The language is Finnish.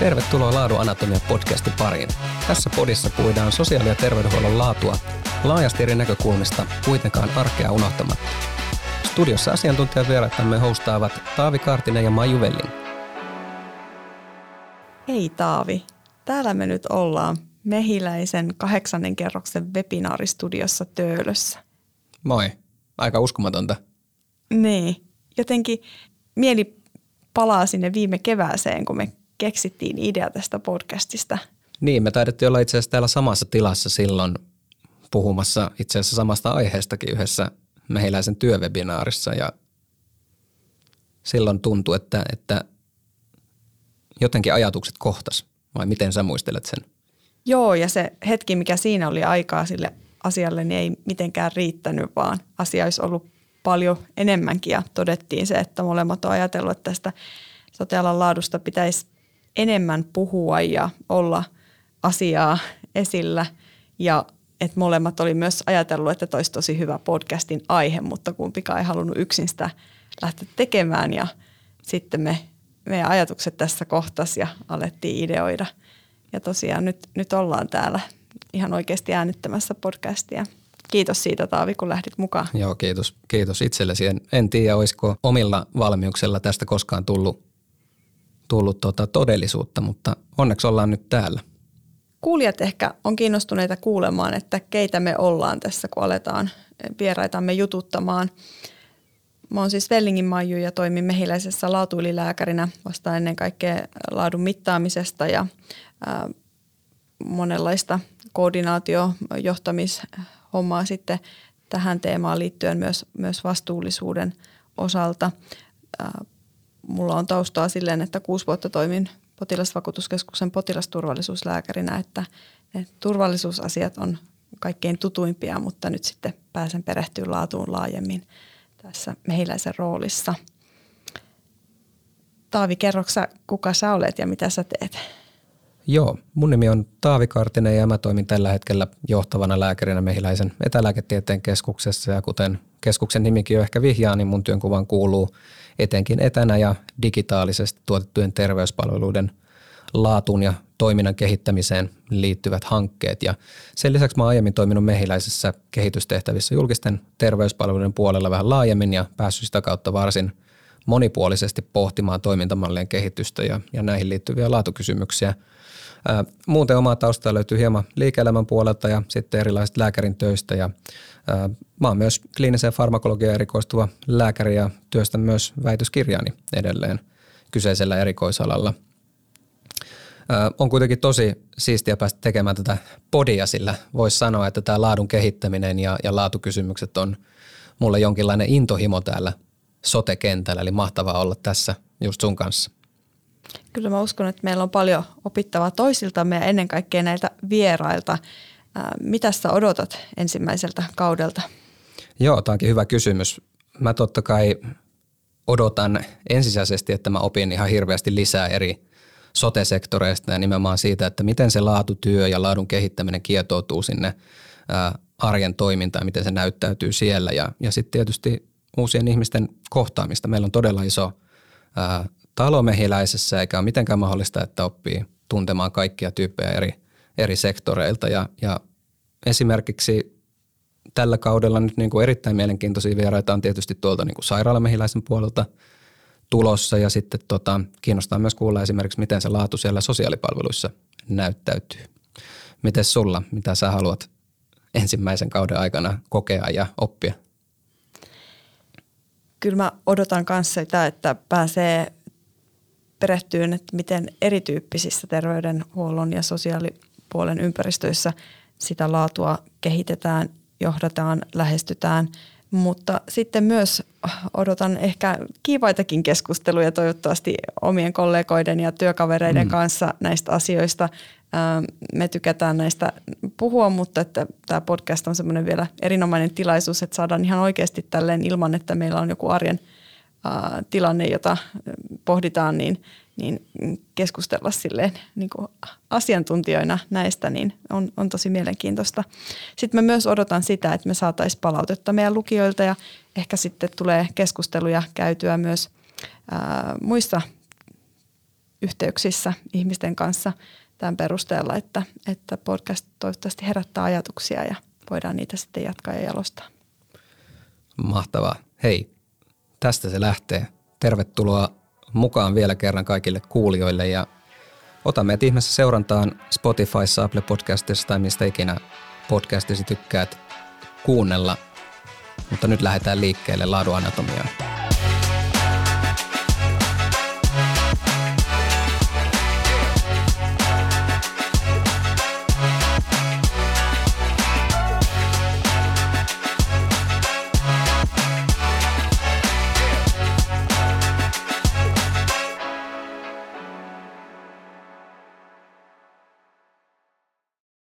Tervetuloa Laadun Anatomia podcastin pariin. Tässä podissa puidaan sosiaali- ja terveydenhuollon laatua laajasti eri näkökulmista, kuitenkaan arkea unohtamatta. Studiossa asiantuntijavieraitamme hostaavat Taavi Kaartinen ja Maiju Velling. Hei Taavi, täällä me nyt ollaan Mehiläisen kahdeksannen kerroksen webinaaristudiossa Töölössä. Moi, aika uskomatonta. Niin, jotenkin mieli palaa sinne viime kevääseen, kun me keksittiin idea tästä podcastista. Niin, me taidettiin olla itse asiassa täällä samassa tilassa silloin puhumassa itse asiassa samasta aiheestakin yhdessä mehiläisen työvebinaarissa ja silloin tuntui, että, että jotenkin ajatukset kohtas, vai miten sä muistelet sen? Joo, ja se hetki, mikä siinä oli aikaa sille asialle, niin ei mitenkään riittänyt, vaan asia olisi ollut paljon enemmänkin ja todettiin se, että molemmat on ajatellut, että tästä sotealan laadusta pitäisi enemmän puhua ja olla asiaa esillä ja että molemmat oli myös ajatellut, että olisi tosi hyvä podcastin aihe, mutta kumpikaan ei halunnut yksin sitä lähteä tekemään ja sitten me, meidän ajatukset tässä kohtas ja alettiin ideoida. Ja tosiaan nyt, nyt ollaan täällä ihan oikeasti äänittämässä podcastia. Kiitos siitä Taavi, kun lähdit mukaan. Joo, kiitos. Kiitos itsellesi. En, en tiedä, olisiko omilla valmiuksella tästä koskaan tullut, tullut tota todellisuutta, mutta onneksi ollaan nyt täällä. Kuulijat ehkä on kiinnostuneita kuulemaan, että keitä me ollaan tässä, kun aletaan vieraitamme jututtamaan. Mä oon siis Vellingin Maiju ja toimin mehiläisessä laatuylilääkärinä vastaan ennen kaikkea laadun mittaamisesta ja ää, monenlaista koordinaatio, johtamis, hommaa sitten tähän teemaan liittyen myös, myös vastuullisuuden osalta. Mulla on taustaa silleen, että kuusi vuotta toimin potilasvakuutuskeskuksen potilasturvallisuuslääkärinä, että ne turvallisuusasiat on kaikkein tutuimpia, mutta nyt sitten pääsen perehtyä laatuun laajemmin tässä mehiläisen roolissa. Taavi, kerroksä, kuka sä olet ja mitä sä teet? Joo, mun nimi on Taavi Kartinen ja mä toimin tällä hetkellä johtavana lääkärinä Mehiläisen etälääketieteen keskuksessa ja kuten keskuksen nimikin jo ehkä vihjaa, niin mun työnkuvaan kuuluu etenkin etänä ja digitaalisesti tuotettujen terveyspalveluiden laatuun ja toiminnan kehittämiseen liittyvät hankkeet. Ja sen lisäksi mä aiemmin toiminut mehiläisessä kehitystehtävissä julkisten terveyspalveluiden puolella vähän laajemmin ja päässyt sitä kautta varsin monipuolisesti pohtimaan toimintamallien kehitystä ja, ja näihin liittyviä laatukysymyksiä – Muuten omaa taustaa löytyy hieman liike-elämän puolelta ja sitten erilaiset lääkärin töistä ja mä oon myös kliiniseen farmakologiaan erikoistuva lääkäri ja työstän myös väitöskirjani edelleen kyseisellä erikoisalalla. On kuitenkin tosi siistiä päästä tekemään tätä podia, sillä voisi sanoa, että tämä laadun kehittäminen ja, ja laatukysymykset on mulle jonkinlainen intohimo täällä sote-kentällä, eli mahtavaa olla tässä just sun kanssa. Kyllä mä uskon, että meillä on paljon opittavaa toisiltamme ja ennen kaikkea näiltä vierailta. Mitä sä odotat ensimmäiseltä kaudelta? Joo, tämä onkin hyvä kysymys. Mä totta kai odotan ensisijaisesti, että mä opin ihan hirveästi lisää eri sote-sektoreista ja nimenomaan siitä, että miten se laatutyö ja laadun kehittäminen kietoutuu sinne arjen toimintaan, miten se näyttäytyy siellä ja, ja sitten tietysti uusien ihmisten kohtaamista. Meillä on todella iso talomehiläisessä eikä ole mitenkään mahdollista, että oppii tuntemaan kaikkia tyyppejä eri, eri sektoreilta. Ja, ja esimerkiksi tällä kaudella nyt niin kuin erittäin mielenkiintoisia vieraita on tietysti tuolta niin sairaalamehiläisen puolelta tulossa ja sitten tota, kiinnostaa myös kuulla esimerkiksi, miten se laatu siellä sosiaalipalveluissa näyttäytyy. Miten sulla, mitä sä haluat ensimmäisen kauden aikana kokea ja oppia? Kyllä mä odotan kanssa sitä, että pääsee perehtyyn, että miten erityyppisissä terveydenhuollon ja sosiaalipuolen ympäristöissä sitä laatua kehitetään, johdataan, lähestytään. Mutta sitten myös odotan ehkä kiivaitakin keskusteluja toivottavasti omien kollegoiden ja työkavereiden mm. kanssa näistä asioista. Me tykätään näistä puhua, mutta että tämä podcast on semmoinen vielä erinomainen tilaisuus, että saadaan ihan oikeasti tälleen ilman, että meillä on joku arjen – tilanne, jota pohditaan, niin, niin keskustella silleen niin kuin asiantuntijoina näistä, niin on, on tosi mielenkiintoista. Sitten mä myös odotan sitä, että me saataisiin palautetta meidän lukijoilta ja ehkä sitten tulee keskusteluja käytyä myös ää, muissa yhteyksissä ihmisten kanssa tämän perusteella, että, että podcast toivottavasti herättää ajatuksia ja voidaan niitä sitten jatkaa ja jalostaa. Mahtavaa. Hei, tästä se lähtee. Tervetuloa mukaan vielä kerran kaikille kuulijoille ja ota meidät ihmeessä seurantaan Spotifyssa, Apple Podcastissa tai mistä ikinä podcastisi tykkäät kuunnella. Mutta nyt lähdetään liikkeelle laaduanatomiaan.